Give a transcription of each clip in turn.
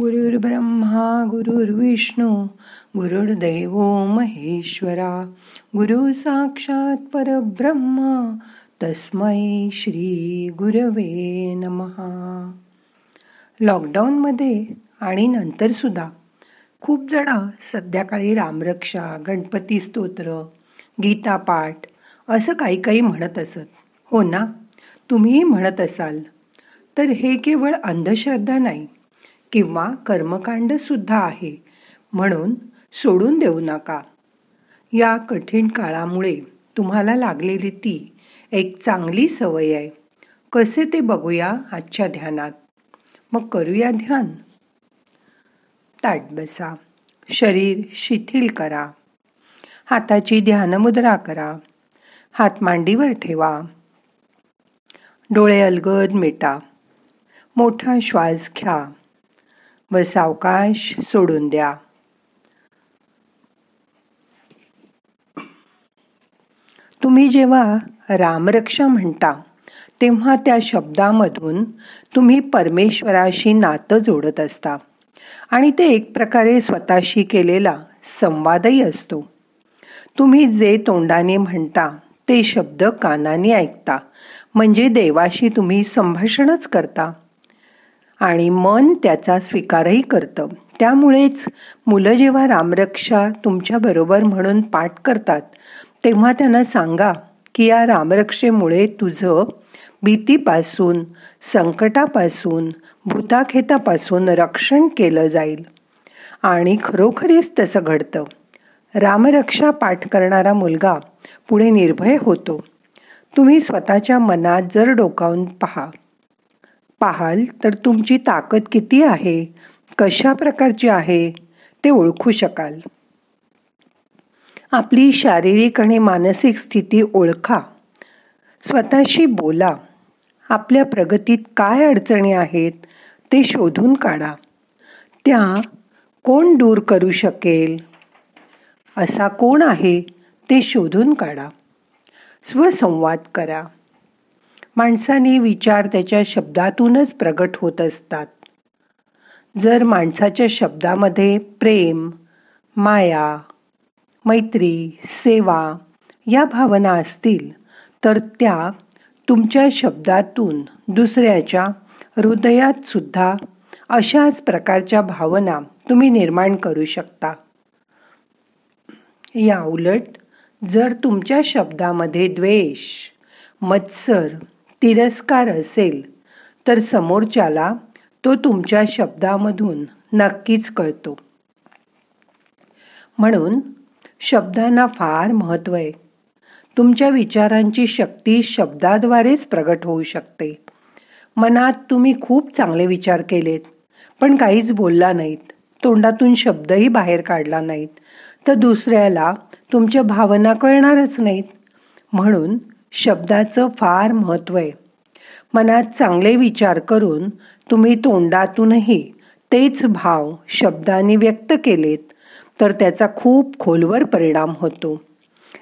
गुरुर्ब्रह्मा गुरुर्विष्णू गुरुर्दैव महेश्वरा गुरु साक्षात परब्रह्मा तस्मै श्री गुरवे नमहा लॉकडाऊनमध्ये आणि नंतरसुद्धा खूप जण सध्याकाळी रामरक्षा गणपती स्तोत्र गीतापाठ असं काही काही म्हणत असत. हो ना? तुम्हीही म्हणत असाल. तर हे केवळ अंधश्रद्धा नाही. किंवा कर्मकांड सुद्धा आहे. म्हणून सोडून देऊ नका. या कठीण काळामुळे तुम्हाला लागलेली ती एक चांगली सवय आहे. कसे ते बघूया आजच्या ध्यानात. मग करूया ध्यान. ताट बसा शरीर शिथिल करा. हाताची ध्यानमुद्रा करा. हात मांडीवर ठेवा. डोळे अलगद मिटा. मोठा श्वास घ्या. व सावकाश सोडून द्या. तुम्ही जेव्हा रामरक्षा म्हणता तेव्हा त्या शब्दामधून तुम्ही परमेश्वराशी नातं जोडत असता आणि ते एक प्रकारे स्वतःशी केलेला संवादही असतो. तुम्ही जे तोंडाने म्हणता ते शब्द कानाने ऐकता म्हणजे देवाशी तुम्ही संभाषणच करता. आणि मन त्याचा स्वीकारही करतं. त्यामुळेच मुलं जेव्हा रामरक्षा तुमच्याबरोबर म्हणून पाठ करतात तेव्हा त्यांना सांगा की या रामरक्षेमुळे तुझं भीतीपासून संकटापासून भूताखेतापासून रक्षण केलं जाईल. आणि खरोखरीच तसं घडतं. रामरक्षा पाठ करणारा मुलगा पुढे निर्भय होतो. तुम्ही स्वतःच्या मनात जर डोकावून पहा. पाहाल तर तुमची ताकद किती आहे? कशा प्रकारची आहे? ते ओळखू शकाल. आपली शारीरिक आणि मानसिक स्थिती ओळखा. स्वतःशी बोला. आपल्या प्रगतीत काय अडचणी आहेत ते शोधून काढा. त्या कोण दूर करू शकेल? असा कोण आहे ते शोधून काढा. स्वसंवाद करा. माणसाने विचार त्याच्या शब्दातूनच प्रगट होत असतात. जर माणसाच्या शब्दामध्ये प्रेम माया मैत्री सेवा या भावना असतील तर त्या तुमच्या शब्दातून दुसऱ्याच्या हृदयात सुद्धा अशाच प्रकारच्या भावना तुम्ही निर्माण करू शकता. या उलट जर तुमच्या शब्दामध्ये द्वेष मत्सर तिरस्कार असेल तर समोरच्याला तो तुमच्या शब्दामधून नक्कीच कळतो. म्हणून शब्दांना फार महत्त्व आहे. तुमच्या विचारांची शक्ती शब्दाद्वारेच प्रगट होऊ शकते. मनात तुम्ही खूप चांगले विचार केलेत पण काहीच बोलला नाहीत तोंडातून शब्दही बाहेर काढला नाहीत तर दुसऱ्याला तुमच्या भावना कळणारच नाहीत. म्हणून शब्दाचं फार महत्त्व आहे. मनात चांगले विचार करून तुम्ही तोंडातूनही तेच भाव शब्दाने व्यक्त केलेत तर त्याचा खूप खोलवर परिणाम होतो.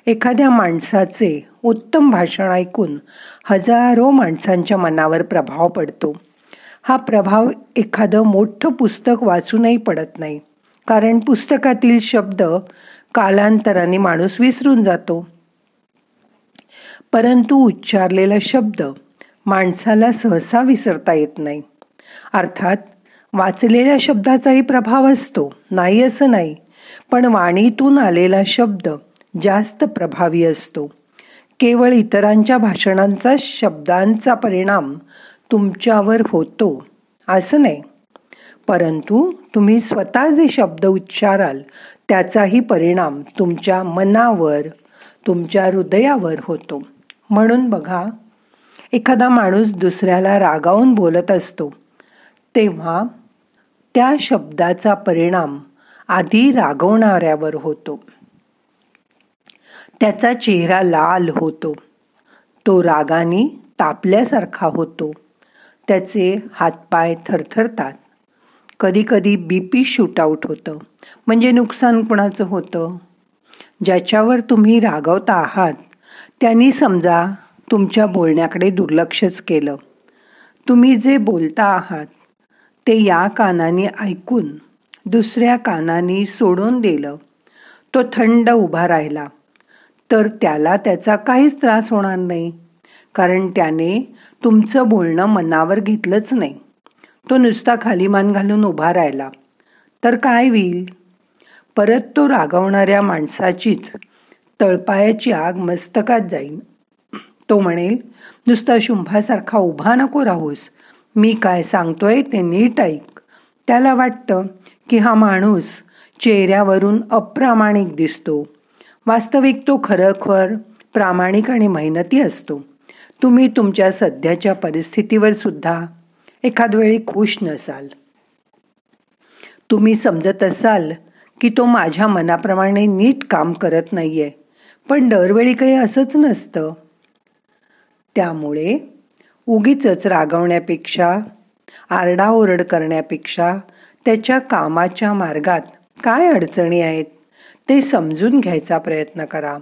एखाद्या माणसाचे उत्तम भाषण ऐकून हजारो माणसांच्या मनावर प्रभाव पडतो. हा प्रभाव एखादं मोठं पुस्तक वाचूनही पडत नाही कारण पुस्तकातील शब्द कालांतराने माणूस विसरून जातो. परंतु उच्चारलेला शब्द माणसाला सहसा विसरता येत नाही. अर्थात वाचलेल्या शब्दाचाही प्रभाव असतो नाही असं नाही पण वाणीतून आलेला शब्द जास्त प्रभावी असतो. केवळ इतरांच्या भाषणांचा शब्दांचा परिणाम तुमच्यावर होतो असं नाही. परंतु तुम्ही स्वतः जे शब्द उच्चाराल त्याचाही परिणाम तुमच्या मनावर तुमच्या हृदयावर होतो. म्हणून बघा एखादा माणूस दुसऱ्याला रागावून बोलत असतो तेव्हा त्या शब्दाचा परिणाम आधी रागवणाऱ्यावर होतो. त्याचा चेहरा लाल होतो. तो रागाने तापल्यासारखा होतो. त्याचे हातपाय थरथरतात. कधी कधी बीपी शूट आउट होतं. म्हणजे नुकसान कुणाचं होतं? ज्याच्यावर तुम्ही रागवता आहात त्यांनी समजा तुमच्या बोलण्याकडे दुर्लक्षच केलं. तुम्ही जे बोलता आहात ते या कानाने ऐकून दुसऱ्या कानाने सोडून दिलं. तो थंड उभा राहिला. तर त्याला त्याचा काहीच त्रास होणार नाही कारण त्याने तुमचं बोलणं मनावर घेतलंच नाही. तो नुसता खाली मान घालून उभा राहिला. तर काय होईल? परत तो रागवणाऱ्या माणसाचीच तळपायाची आग मस्तकात जाईल तो म्हणेल नुसता शुंभासारखा उभा नको राहूस. मी काय सांगतोय ते नीट ऐक. त्याला वाटतं की हा माणूस चेहऱ्यावरून अप्रामाणिक दिसतो. वास्तविक तो खरखर प्रामाणिक आणि मेहनती असतो. तुम्ही तुमच्या सध्याच्या परिस्थितीवर सुद्धा एखाद वेळी खुश नसाल. तुम्ही समजत असाल की तो माझ्या मनाप्रमाणे नीट काम करत नाहीये. पण दरवेळी काही असंच नसतं. त्यामुळे उगीच रागवण्यापेक्षा आरडाओरड करण्यापेक्षा त्याच्या कामाच्या मार्गात काय अडचणी आहेत ते समजून घ्यायचा प्रयत्न करा.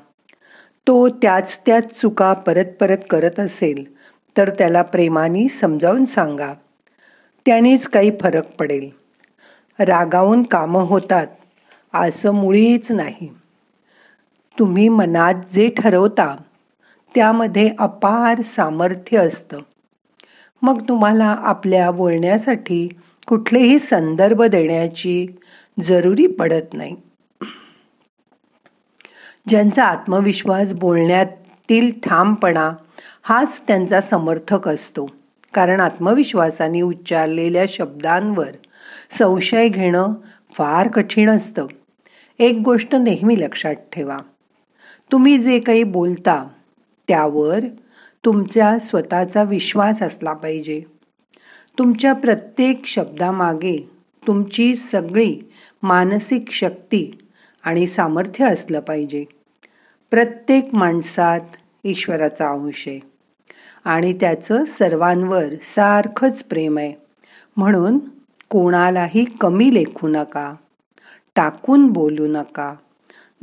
तो त्याच त्याच चुका परत परत करत असेल तर त्याला प्रेमाने समजावून सांगा. त्यानेच काही फरक पडेल. रागावून कामं होतात असं मुळीच नाही. तुम्ही मनात जे ठरवता त्यामध्ये अपार सामर्थ्य असतं. मग तुम्हाला आपल्या बोलण्यासाठी कुठलेही संदर्भ देण्याची जरुरी पडत नाही. ज्यांचा आत्मविश्वास बोलण्यातील ठामपणा हाच त्यांचा समर्थक असतो. कारण आत्मविश्वासाने उच्चारलेल्या शब्दांवर संशय घेणं फार कठीण असतं. एक गोष्ट नेहमी लक्षात ठेवा. तुम्ही जे काही बोलता त्यावर तुमचा स्वतःचा विश्वास असला पाहिजे. तुमच्या प्रत्येक शब्दामागे तुमची सगळी मानसिक शक्ती आणि सामर्थ्य असलं पाहिजे. प्रत्येक माणसात ईश्वराचा अंश आहे आणि त्याचं सर्वांवर सारखंच प्रेम आहे. म्हणून कोणालाही कमी लेखू नका. टाकून बोलू नका.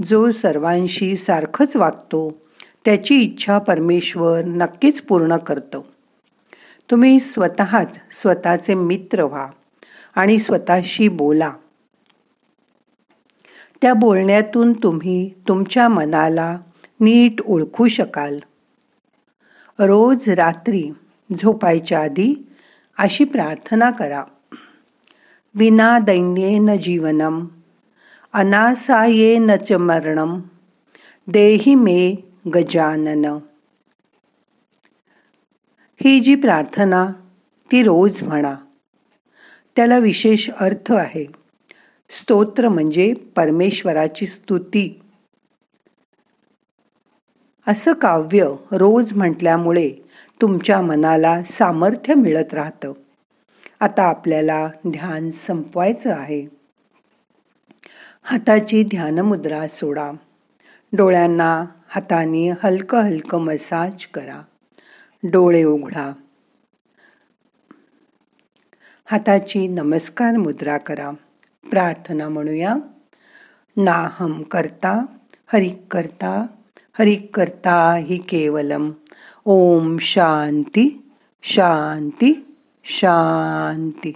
जो सर्वांशी सारखंच वागतो त्याची इच्छा परमेश्वर नक्कीच पूर्ण करतो. तुम्ही स्वतःच स्वतःचे मित्र व्हा आणि स्वतःशी बोला. त्या बोलण्यातून तुम्ही तुमच्या मनाला नीट ओळखू शकाल. रोज रात्री झोपायच्या आधी अशी प्रार्थना करा. विना दैन्येन जीवनम. अनासाये च मरणम देही मे गजानन। ही जी प्रार्थना ती रोज म्हणा. त्याला विशेष अर्थ आहे. स्तोत्र म्हणजे परमेश्वराची स्तुती. असं काव्य रोज म्हटल्यामुळे तुमच्या मनाला सामर्थ्य मिळत राहतं. आता आपल्याला ध्यान संपवायचं आहे. हाताची ध्यानमुद्रा सोडा. डोळ्यांना हाताने हलकं हलकं मसाज करा. डोळे उघडा. हाताची नमस्कार मुद्रा करा. प्रार्थना म्हणूया. नाहम करता हरिक करता हरिक करता हि केवलम. ओम शांती शांती शांती.